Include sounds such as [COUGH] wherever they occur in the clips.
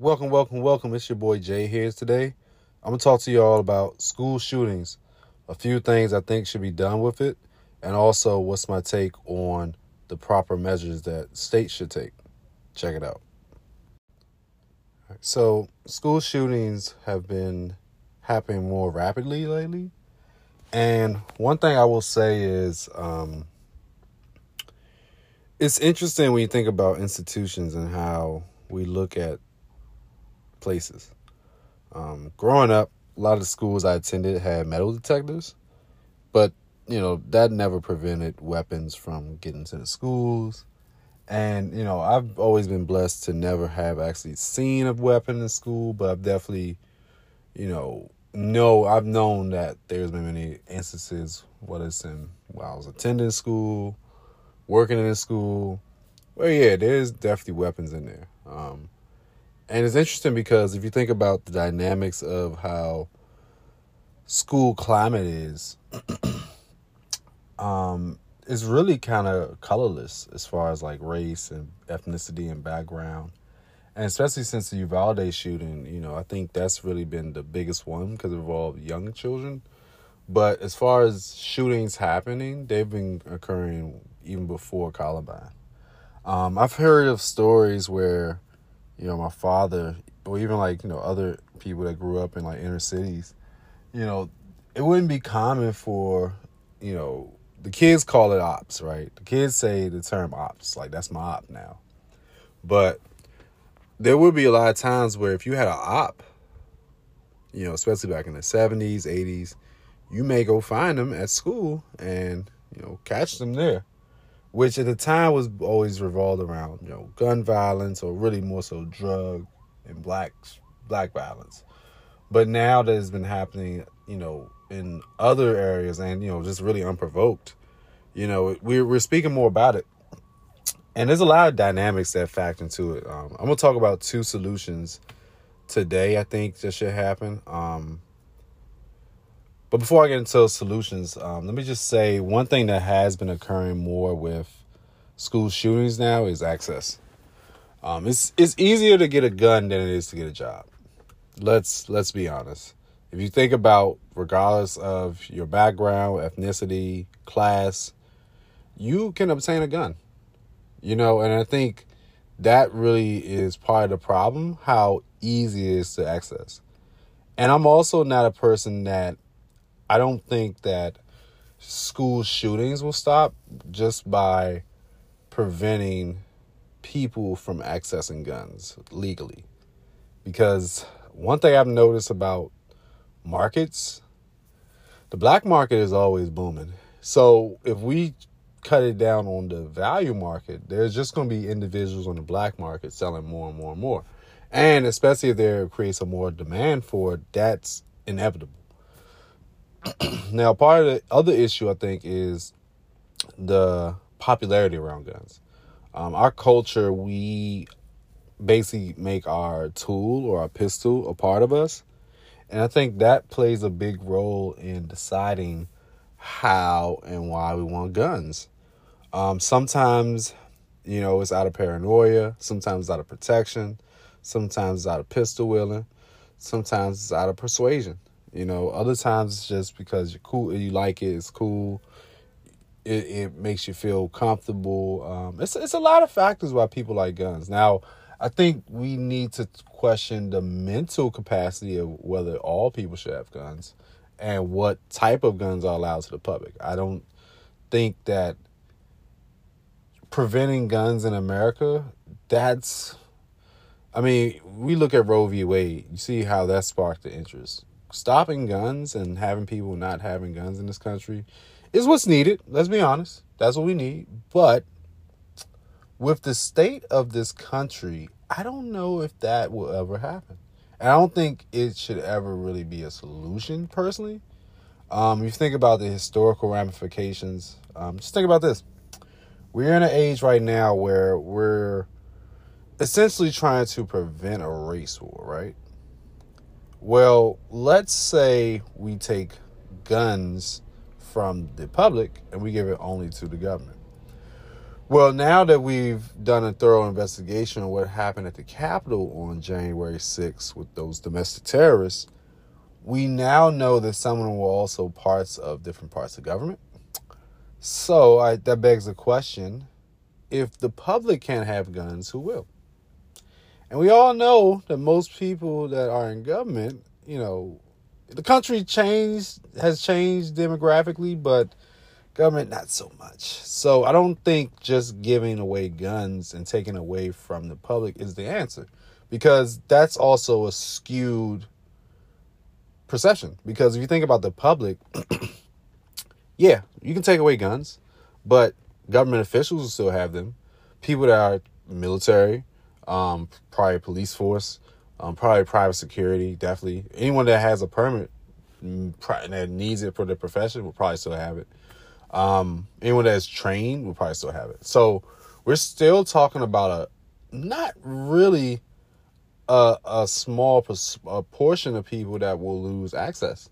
Welcome, welcome, welcome. It's your boy Jay here today. I'm gonna talk to you all about school shootings, a few things I think should be done with it, and also what's my take on the proper measures that states should take. Check it out. So, school shootings have been happening more rapidly lately. And one thing I will say is um, it's interesting when you think about institutions and how we look at places. Um, growing up, a lot of the schools I attended had metal detectors, but you know that never prevented weapons from getting to the schools. And you know, I've always been blessed to never have actually seen a weapon in school, but I've definitely, you know, know I've known that there's been many instances, whether it's in while I was attending school, working in a school. Well, yeah, there's definitely weapons in there. Um, and it's interesting because if you think about the dynamics of how school climate is, [CLEARS THROAT] um, it's really kind of colorless as far as like race and ethnicity and background. And especially since the Uvalde shooting, you know, I think that's really been the biggest one because it involved young children. But as far as shootings happening, they've been occurring even before Columbine. Um, I've heard of stories where you know, my father, or even like, you know, other people that grew up in like inner cities, you know, it wouldn't be common for, you know, the kids call it ops, right? The kids say the term ops, like that's my op now. But there would be a lot of times where if you had an op, you know, especially back in the 70s, 80s, you may go find them at school and, you know, catch them there which at the time was always revolved around you know gun violence or really more so drug and black black violence. But now that has been happening, you know, in other areas and you know just really unprovoked, you know, we're we're speaking more about it, and there's a lot of dynamics that factor into it. Um, I'm gonna talk about two solutions today. I think that should happen. Um, but before I get into solutions, um, let me just say one thing that has been occurring more with school shootings now is access. Um, it's it's easier to get a gun than it is to get a job. Let's let's be honest. If you think about, regardless of your background, ethnicity, class, you can obtain a gun. You know, and I think that really is part of the problem. How easy it is to access. And I'm also not a person that I don't think that school shootings will stop just by preventing people from accessing guns legally. Because one thing I've noticed about markets, the black market is always booming. So if we cut it down on the value market, there's just going to be individuals on the black market selling more and more and more. And especially if there creates a more demand for it, that's inevitable. [CLEARS THROAT] now, part of the other issue I think is the popularity around guns. Um, our culture, we basically make our tool or our pistol a part of us. And I think that plays a big role in deciding how and why we want guns. Um, sometimes, you know, it's out of paranoia, sometimes out of protection, sometimes out of pistol wheeling, sometimes it's out of persuasion. You know, other times it's just because you're cool, you like it, it's cool. It, it makes you feel comfortable. Um, it's it's a lot of factors why people like guns. Now, I think we need to question the mental capacity of whether all people should have guns and what type of guns are allowed to the public. I don't think that preventing guns in America, that's I mean, we look at Roe v. Wade, you see how that sparked the interest stopping guns and having people not having guns in this country is what's needed. Let's be honest. That's what we need. But with the state of this country, I don't know if that will ever happen. And I don't think it should ever really be a solution, personally. Um, you think about the historical ramifications, um, just think about this. We're in an age right now where we're essentially trying to prevent a race war, right? Well, let's say we take guns from the public and we give it only to the government. Well, now that we've done a thorough investigation on what happened at the Capitol on January 6th with those domestic terrorists, we now know that some of them were also parts of different parts of government. So I, that begs the question if the public can't have guns, who will? And we all know that most people that are in government, you know, the country changed has changed demographically, but government not so much. So I don't think just giving away guns and taking away from the public is the answer because that's also a skewed perception because if you think about the public [CLEARS THROAT] yeah, you can take away guns, but government officials will still have them. People that are military, um, probably police force, um, probably private security, definitely. Anyone that has a permit mm, that needs it for their profession will probably still have it. Um, anyone that's trained will probably still have it. So we're still talking about a not really a, a small a portion of people that will lose access.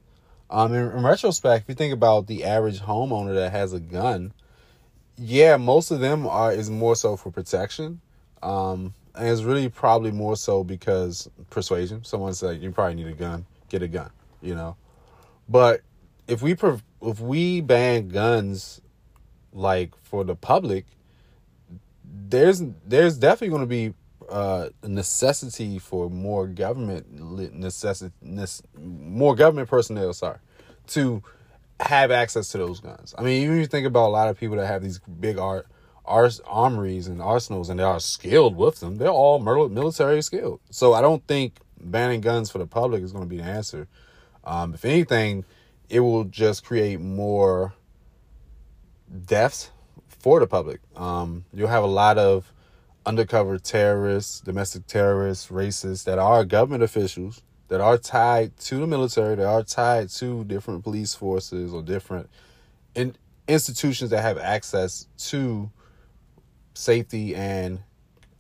Um, in, in retrospect, if you think about the average homeowner that has a gun, yeah, most of them are is more so for protection. Um, and it's really probably more so because persuasion. Someone's like, you probably need a gun, get a gun, you know. But if we if we ban guns, like for the public, there's there's definitely going to be uh, a necessity for more government necessity more government personnel. Sorry, to have access to those guns. I mean, even you think about a lot of people that have these big art ars- armories and arsenals and they are skilled with them, they're all military skilled. So I don't think banning guns for the public is going to be the answer. Um, if anything, it will just create more deaths for the public. Um, you'll have a lot of undercover terrorists, domestic terrorists, racists that are government officials that are tied to the military, that are tied to different police forces or different in, institutions that have access to safety and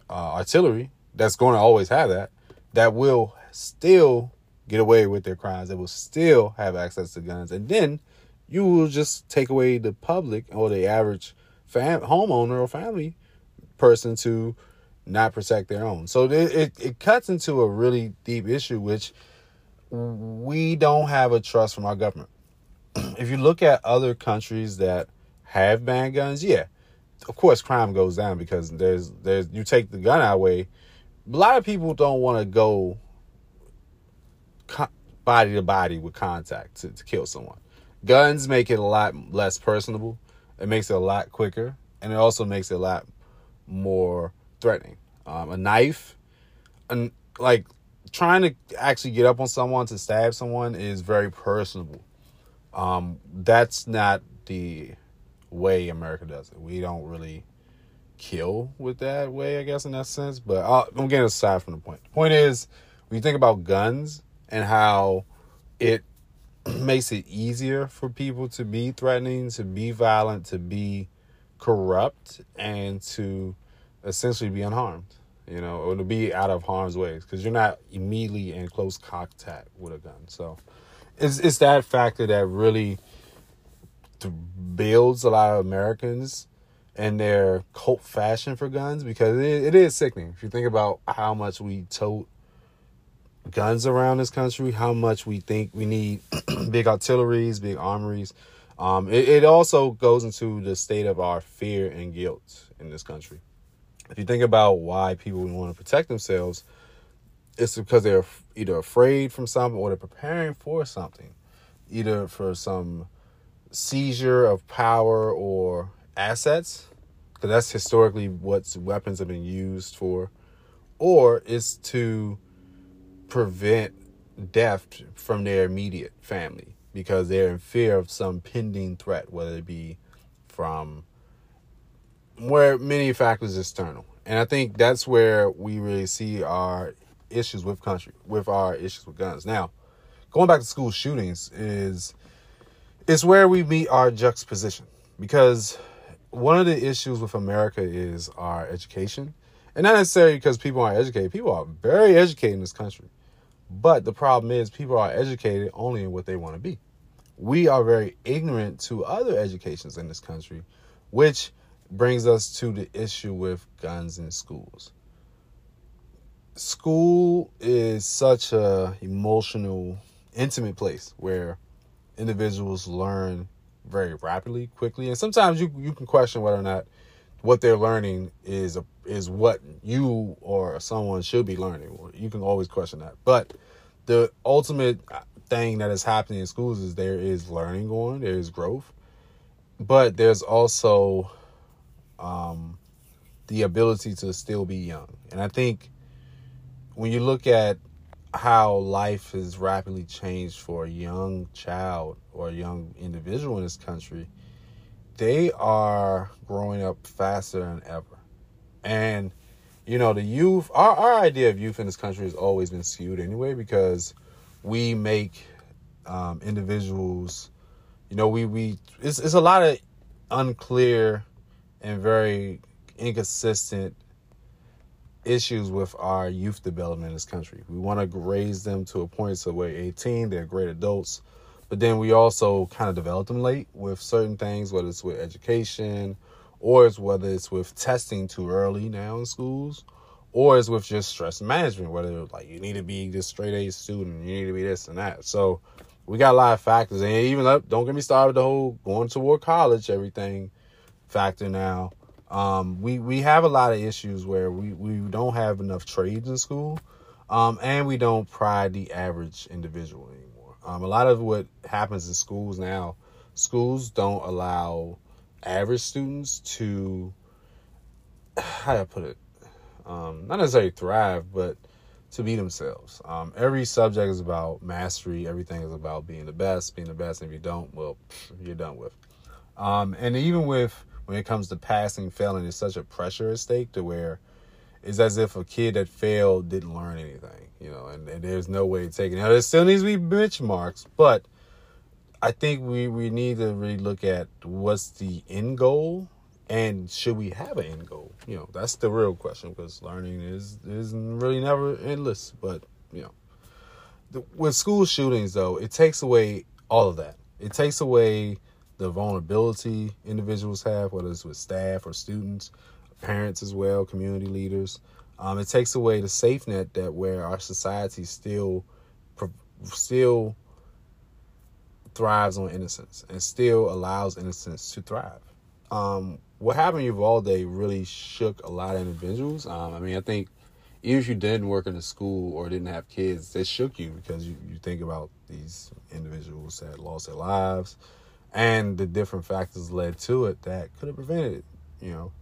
uh, artillery that's going to always have that that will still get away with their crimes that will still have access to guns. And then you will just take away the public or the average fam- homeowner or family person to not protect their own. So it, it, it cuts into a really deep issue which we don't have a trust from our government. [CLEARS THROAT] If you look at other countries that have banned guns yeah of course crime goes down because there's there's you take the gun out away. A lot of people don't want to go body to body with contact to, to kill someone. Guns make it a lot less personable. It makes it a lot quicker, and it also makes it a lot more threatening. Um, a knife, and like trying to actually get up on someone to stab someone is very personable. Um, that's not the way America does it. We don't really kill with that way, I guess, in that sense. But i am getting aside from the point. The point is, when you think about guns and how it [CLEARS THROAT] makes it easier for people to be threatening, to be violent, to be corrupt, and to essentially be unharmed, you know, or to be out of harm's way because you're not immediately in close contact with a gun. So it's, it's that factor that really builds a lot of Americans and their cult fashion for guns because it, it is sickening. If you think about how much we tote guns around this country, how much we think we need [CLEARS THROAT] big artilleries, big armories. Um, it, it also goes into the state of our fear and guilt in this country. If you think about why people want to protect themselves, it's because they're either afraid from something or they're preparing for something, either for some seizure of power or assets, because that's historically what weapons have been used for, or is to prevent death from their immediate family because they're in fear of some pending threat, whether it be from where many factors external. And I think that's where we really see our issues with country, with our issues with guns. Now, going back to school shootings is it's where we meet our juxtaposition because one of the issues with America is our education. And not necessarily because people aren't educated. People are very educated in this country. But the problem is people are educated only in what they want to be. We are very ignorant to other educations in this country, which brings us to the issue with guns in schools. School is such a emotional, intimate place where individuals learn very rapidly, quickly, and sometimes you you can question whether or not what they're learning is a, is what you or someone should be learning. You can always question that, but the ultimate thing that is happening in schools is there is learning going, there is growth, but there's also um, the ability to still be young. And I think when you look at how life has rapidly changed for a young child or a young individual in this country, they are growing up faster than ever. And, you know, the youth, our, our idea of youth in this country has always been skewed anyway because we make um, individuals, you know, we, we, it's, it's a lot of unclear and very inconsistent issues with our youth development in this country. We want to raise them to a point so we're 18, they're great adults, but then we also kind of develop them late with certain things, whether it's with education or it's whether it's with testing too early now in schools or it's with just stress management, whether like you need to be this straight A student, you need to be this and that. So we got a lot of factors, and even up. Don't get me started with the whole going toward college, everything factor now. Um, we we have a lot of issues where we we don't have enough trades in school, um, and we don't pride the average individual anymore. Um, a lot of what happens in schools now, schools don't allow average students to how do I put it? Um, not necessarily thrive, but to be themselves. Um, every subject is about mastery. Everything is about being the best, being the best. And if you don't, well, you're done with. Um, and even with when it comes to passing, failing, it's such a pressure at stake to where it's as if a kid that failed didn't learn anything, you know, and, and there's no way to take it. Now, there still needs to be benchmarks, but I think we, we need to really look at what's the end goal and should we have an end goal? You know, that's the real question because learning is is really never endless. But you know, the, with school shootings though, it takes away all of that. It takes away the vulnerability individuals have, whether it's with staff or students, parents as well, community leaders. Um, it takes away the safe net that where our society still still thrives on innocence and still allows innocence to thrive. Um, what happened in Uvalde really shook a lot of individuals. Um, I mean, I think even if you didn't work in a school or didn't have kids, it shook you because you, you think about these individuals that lost their lives, and the different factors led to it that could have prevented it, you know.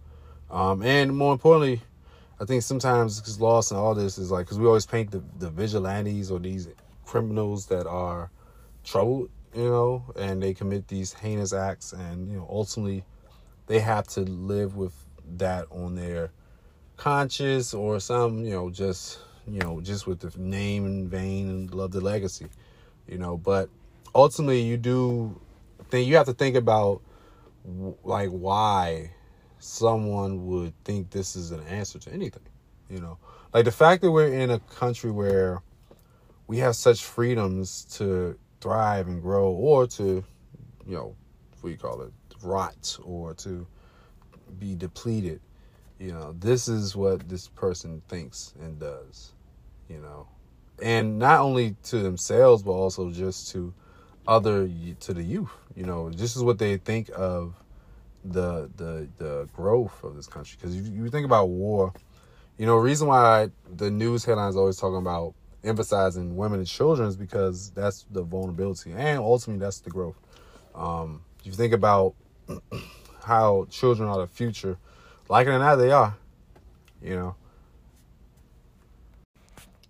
Um, and more importantly, I think sometimes it's lost and all this is like because we always paint the, the vigilantes or these criminals that are troubled, you know, and they commit these heinous acts, and you know, ultimately they have to live with that on their conscience or some, you know, just you know, just with the name and vein and love the legacy, you know. But ultimately, you do then you have to think about like why someone would think this is an answer to anything you know? Like the fact that we're in a country where we have such freedoms to thrive and grow or to you know what you call it rot or to be depleted you know this is what this person thinks and does you know? And not only to themselves but also just to other to the youth. You know, this is what they think of the the the growth of this country. Because if you think about war, you know, reason why the news headlines always talking about emphasizing women and children is because that's the vulnerability and ultimately that's the growth. Um, you think about [CLEARS THROAT] how children are the future, like it or not, they are. You know,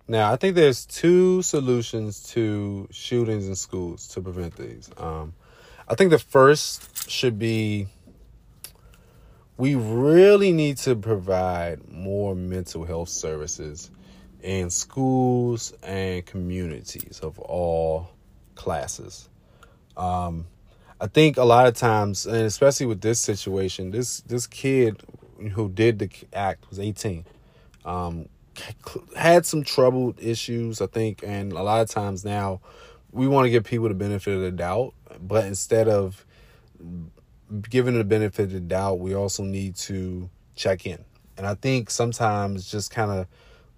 now, I think there's two solutions to shootings in schools to prevent these. Um, I think the first should be we really need to provide more mental health services in schools and communities of all classes. Um, I think a lot of times, and especially with this situation, this this kid who did the act was 18. Um, had some troubled issues, I think, and a lot of times now we want to give people the benefit of the doubt, but instead of giving the benefit of the doubt, we also need to check in. And I think sometimes just kind of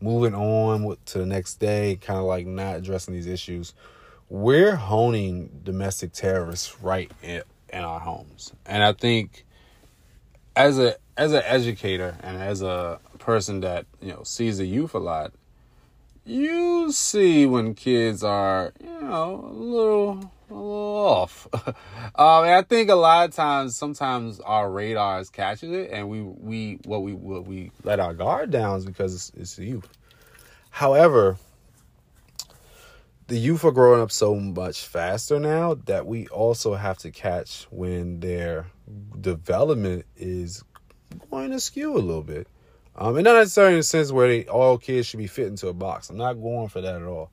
moving on to the next day, kind of like not addressing these issues, we're honing domestic terrorists right in, in our homes. And I think as a as an educator and as a person that you know sees the youth a lot, you see when kids are you know a little a little off. [LAUGHS] um, I think a lot of times, sometimes our radars catches it, and we we what we what we let our guard down is because it's, it's the youth. However, the youth are growing up so much faster now that we also have to catch when their development is going to skew a little bit. Um, and not necessarily in the sense where they, all kids should be fit into a box. I'm not going for that at all.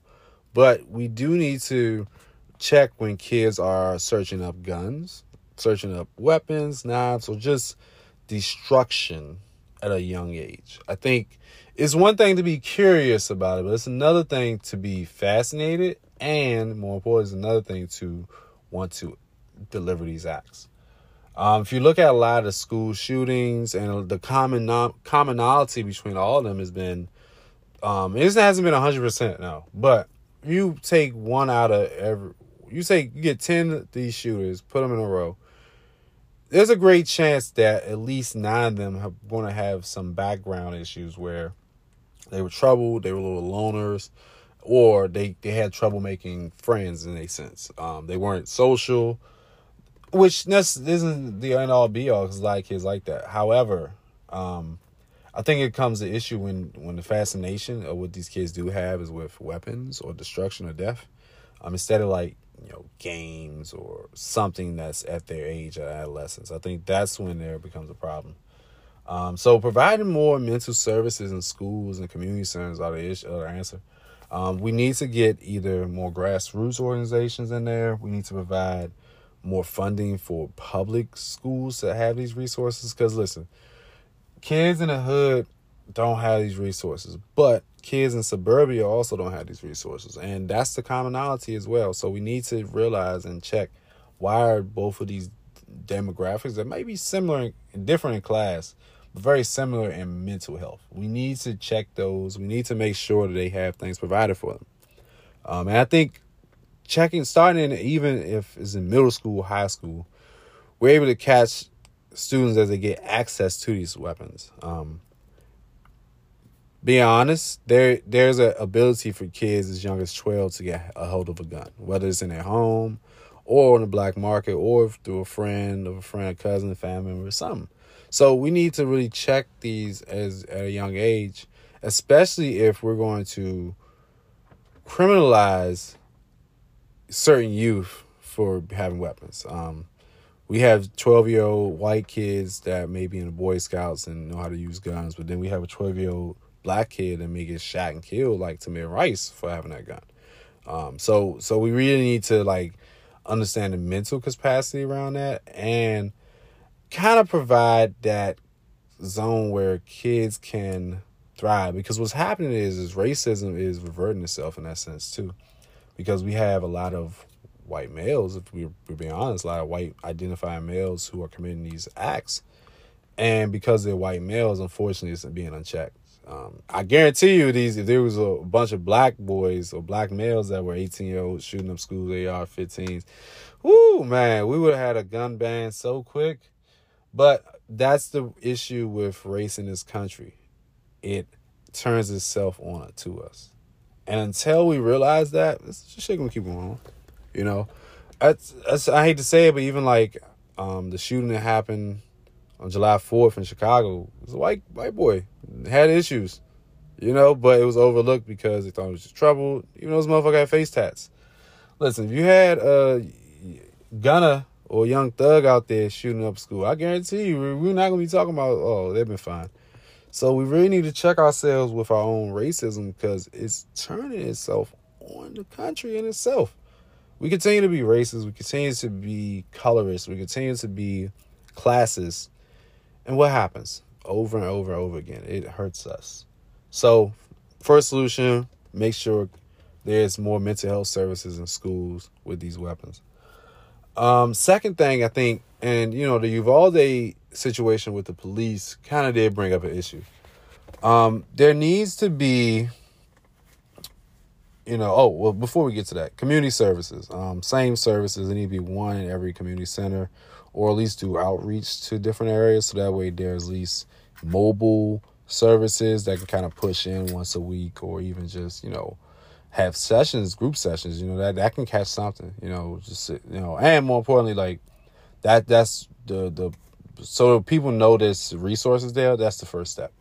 But we do need to check when kids are searching up guns, searching up weapons, knives, or just destruction at a young age. I think it's one thing to be curious about it, but it's another thing to be fascinated, and more important, it's another thing to want to deliver these acts. Um, if you look at a lot of school shootings and the common commonality between all of them has been, um, it hasn't been hundred percent no, but you take one out of every, you say you get ten of these shooters, put them in a row. There's a great chance that at least nine of them are going to have some background issues where they were troubled, they were little loners, or they they had trouble making friends in a sense. Um, they weren't social which isn't the end all be all because a lot of kids like that. However, um, I think it comes to issue when when the fascination of what these kids do have is with weapons or destruction or death. Um, instead of like you know games or something that's at their age of adolescence. I think that's when there becomes a problem. Um, so providing more mental services in schools and community centers are the issue, are the answer. Um, we need to get either more grassroots organizations in there. We need to provide more funding for public schools to have these resources. Because listen, kids in the hood don't have these resources, but kids in suburbia also don't have these resources, and that's the commonality as well. So we need to realize and check why are both of these demographics that may be similar and different in class, but very similar in mental health. We need to check those. We need to make sure that they have things provided for them. Um, and I think checking, starting even if it's in middle school, high school, we're able to catch students as they get access to these weapons. Um, being honest, there there's an ability for kids as young as twelve to get a hold of a gun, whether it's in their home, or on the black market, or through a friend of a friend, a cousin, family member, something. So we need to really check these as at a young age, especially if we're going to criminalize certain youth for having weapons. Um, we have 12 year old white kids that may be in the Boy Scouts and know how to use guns, but then we have a 12 year old black kid that may get shot and killed, like Tamir Rice, for having that gun. Um, so, so we really need to like understand the mental capacity around that and kind of provide that zone where kids can thrive. Because what's happening is, is racism is reverting itself in that sense too because we have a lot of white males, if we're, we're being honest, a lot of white identifying males who are committing these acts. And because they're white males, unfortunately, it's being unchecked. Um, I guarantee you, these if there was a bunch of black boys or black males that were 18 year olds shooting up schools, AR 15s, whoo, man, we would have had a gun ban so quick. But that's the issue with race in this country. It turns itself on to us. And until we realize that, it's just gonna keep going. You know, that's, that's, I hate to say it, but even like um, the shooting that happened on July Fourth in Chicago, it was a white white boy had issues, you know, but it was overlooked because they thought it was just trouble. Even this motherfucker had face tats. Listen, if you had a Gunna or Young Thug out there shooting up school, I guarantee you we're not gonna be talking about oh they've been fine. So we really need to check ourselves with our own racism because it's turning itself on the country in itself. We continue to be racist. We continue to be colorist. We continue to be classist. And what happens over and over and over again? It hurts us. So, first solution make sure there's more mental health services in schools with these weapons. Um, second thing, I think, and you know, the Uvalde situation with the police kind of did bring up an issue. Um, there needs to be, you know, oh well. Before we get to that, community services, um, same services. There need to be one in every community center, or at least do outreach to different areas, so that way there's at least mobile services that can kind of push in once a week, or even just you know have sessions, group sessions, you know, that that can catch something, you know, just you know, and more importantly, like that that's the the so people notice resources there, that's the first step.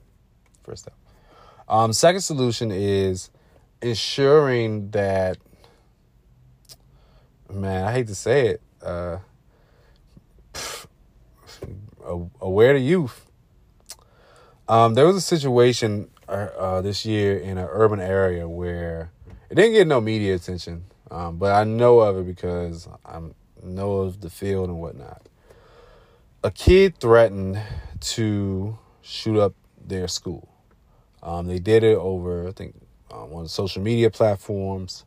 First step. Um second solution is ensuring that man, I hate to say it, uh aware the youth. Um, there was a situation uh, uh, this year in an urban area where it didn't get no media attention, um, but I know of it because I know of the field and whatnot. A kid threatened to shoot up their school. Um, they did it over, I think, um, on social media platforms.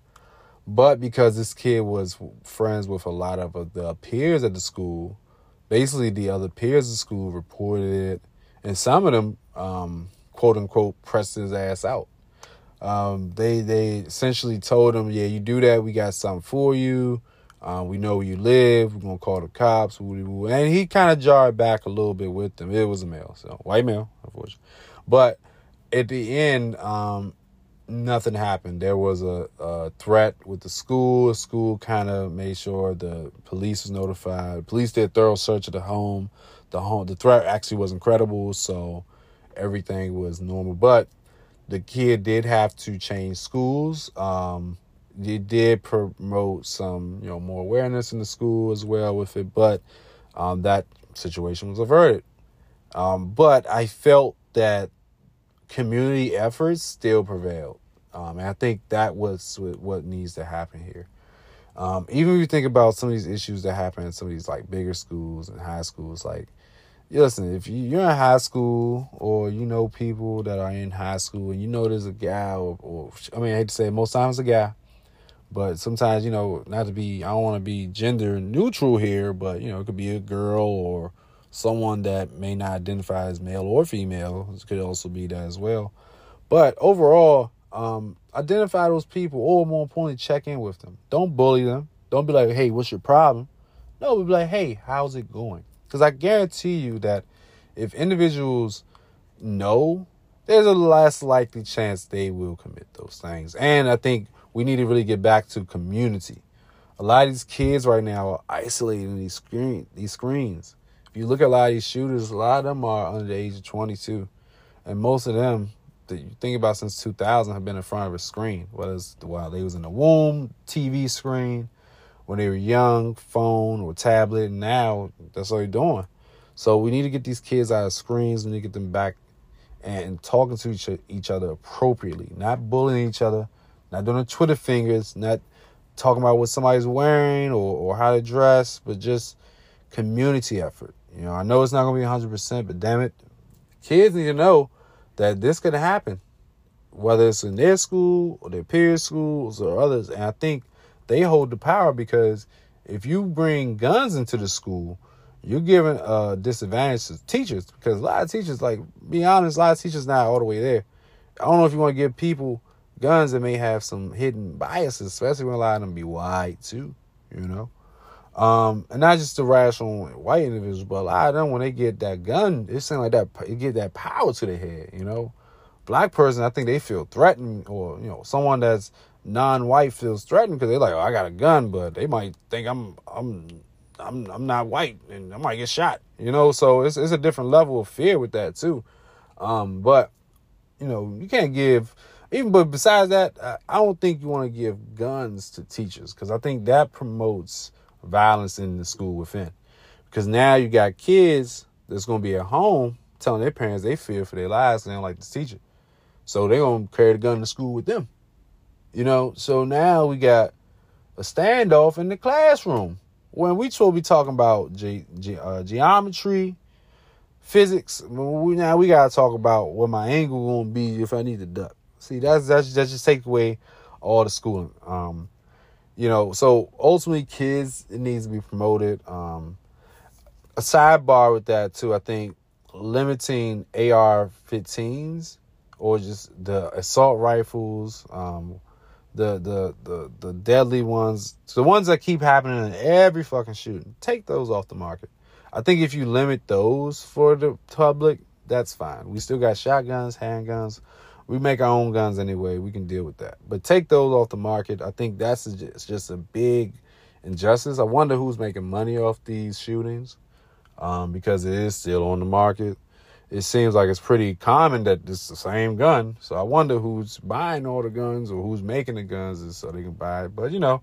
But because this kid was friends with a lot of the peers at the school, basically the other peers at the school reported it, and some of them, um, quote unquote, pressed his ass out. Um, they they essentially told him, yeah, you do that, we got something for you. Um, we know where you live. We're gonna call the cops. And he kind of jarred back a little bit with them. It was a male, so white male, unfortunately. But at the end, um, nothing happened. There was a, a threat with the school. The school kind of made sure the police was notified. Police did a thorough search of the home. The home, the threat actually was incredible, so everything was normal. But the kid did have to change schools. Um, it did promote some, you know, more awareness in the school as well with it, but um, that situation was averted. Um, but I felt that community efforts still prevailed, um, and I think that was what needs to happen here. Um, even if you think about some of these issues that happen in some of these like bigger schools and high schools, like listen, if you're in high school or you know people that are in high school and you know there's a guy or, or I mean, I hate to say most times a guy, but sometimes, you know, not to be, I don't want to be gender neutral here, but, you know, it could be a girl or someone that may not identify as male or female. It could also be that as well. But overall, um, identify those people or more importantly, check in with them. Don't bully them. Don't be like, hey, what's your problem? No, be like, hey, how's it going? Because I guarantee you that if individuals know, there's a less likely chance they will commit those things. And I think we need to really get back to community. A lot of these kids right now are isolated in these screen these screens. If you look at a lot of these shooters, a lot of them are under the age of 22, and most of them that you think about since 2000 have been in front of a screen. Whether it's while they was in the womb, TV screen, when they were young, phone or tablet. Now that's all they're doing. So we need to get these kids out of screens. We need to get them back and talking to each other appropriately, not bullying each other, not doing Twitter fingers, not talking about what somebody's wearing or, or how to dress, but just community effort. You know, I know it's not going to be 100%, but damn it, kids need to know that this could happen, whether it's in their school or their peers' schools or others. And I think they hold the power because if you bring guns into the school, you're giving a disadvantage to teachers because a lot of teachers, like, be honest, a lot of teachers not all the way there. I don't know if you want to give people guns that may have some hidden biases, especially when a lot of them be white too, you know. Um, and not just the rational white individuals, but a lot of them when they get that gun, it seems like that it get that power to the head, you know. Black person, I think they feel threatened, or you know, someone that's non-white feels threatened because they're like, oh, I got a gun, but they might think I'm I'm I'm I'm not white and I might get shot. You know, so it's it's a different level of fear with that too. Um, but you know, you can't give even but besides that, I don't think you want to give guns to teachers because I think that promotes violence in the school within. Because now you got kids that's gonna be at home telling their parents they fear for their lives and they don't like the teacher. So they're gonna carry the gun to school with them. You know, so now we got a standoff in the classroom when we to be talking about ge- ge- uh, geometry, physics. We, now we gotta talk about what my angle gonna be if I need to duck. See, that's that's that just take away all the schooling. Um, you know, so ultimately, kids it needs to be promoted. Um, a sidebar with that too. I think limiting AR-15s or just the assault rifles, um, the the the the deadly ones, the ones that keep happening in every fucking shooting. Take those off the market. I think if you limit those for the public, that's fine. We still got shotguns, handguns. We make our own guns anyway. We can deal with that. But take those off the market. I think that's just, just a big injustice. I wonder who's making money off these shootings um, because it is still on the market. It seems like it's pretty common that it's the same gun. So I wonder who's buying all the guns or who's making the guns so they can buy it. But you know,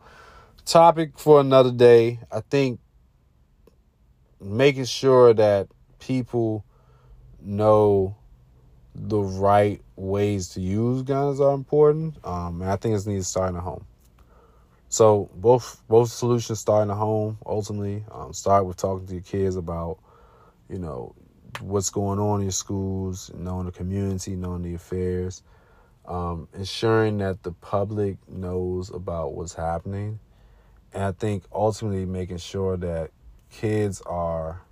topic for another day. I think making sure that people know the right ways to use guns are important. Um, and I think it needs to start in the home. So both both solutions start in the home. Ultimately, um, start with talking to your kids about, you know, what's going on in your schools, knowing the community, knowing the affairs, um, ensuring that the public knows about what's happening, and I think ultimately making sure that kids are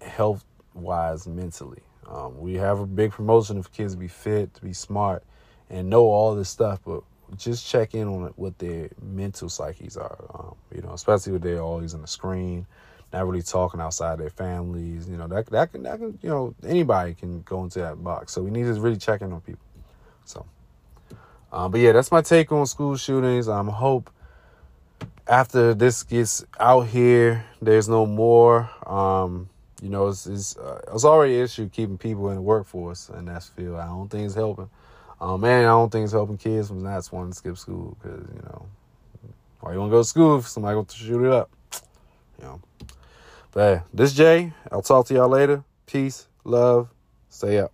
health wise mentally. Um, we have a big promotion of kids to be fit, to be smart, and know all this stuff, but just check in on what their mental psyches are. Um, you know, especially when they're always on the screen, not really talking outside their families. You know, that that can that can you know anybody can go into that box. So we need to really check in on people. So, um, but yeah, that's my take on school shootings. I um, hope after this gets out here, there's no more. Um, you know, it's it's, uh, it's already an issue keeping people in the workforce in that field. I don't think it's helping. Um, man, I don't think it's helping kids when that's wanting to skip school because you know, why you want to go to school if somebody going to shoot it up? You know. But hey, this Jay. I'll talk to y'all later. Peace, love, stay up.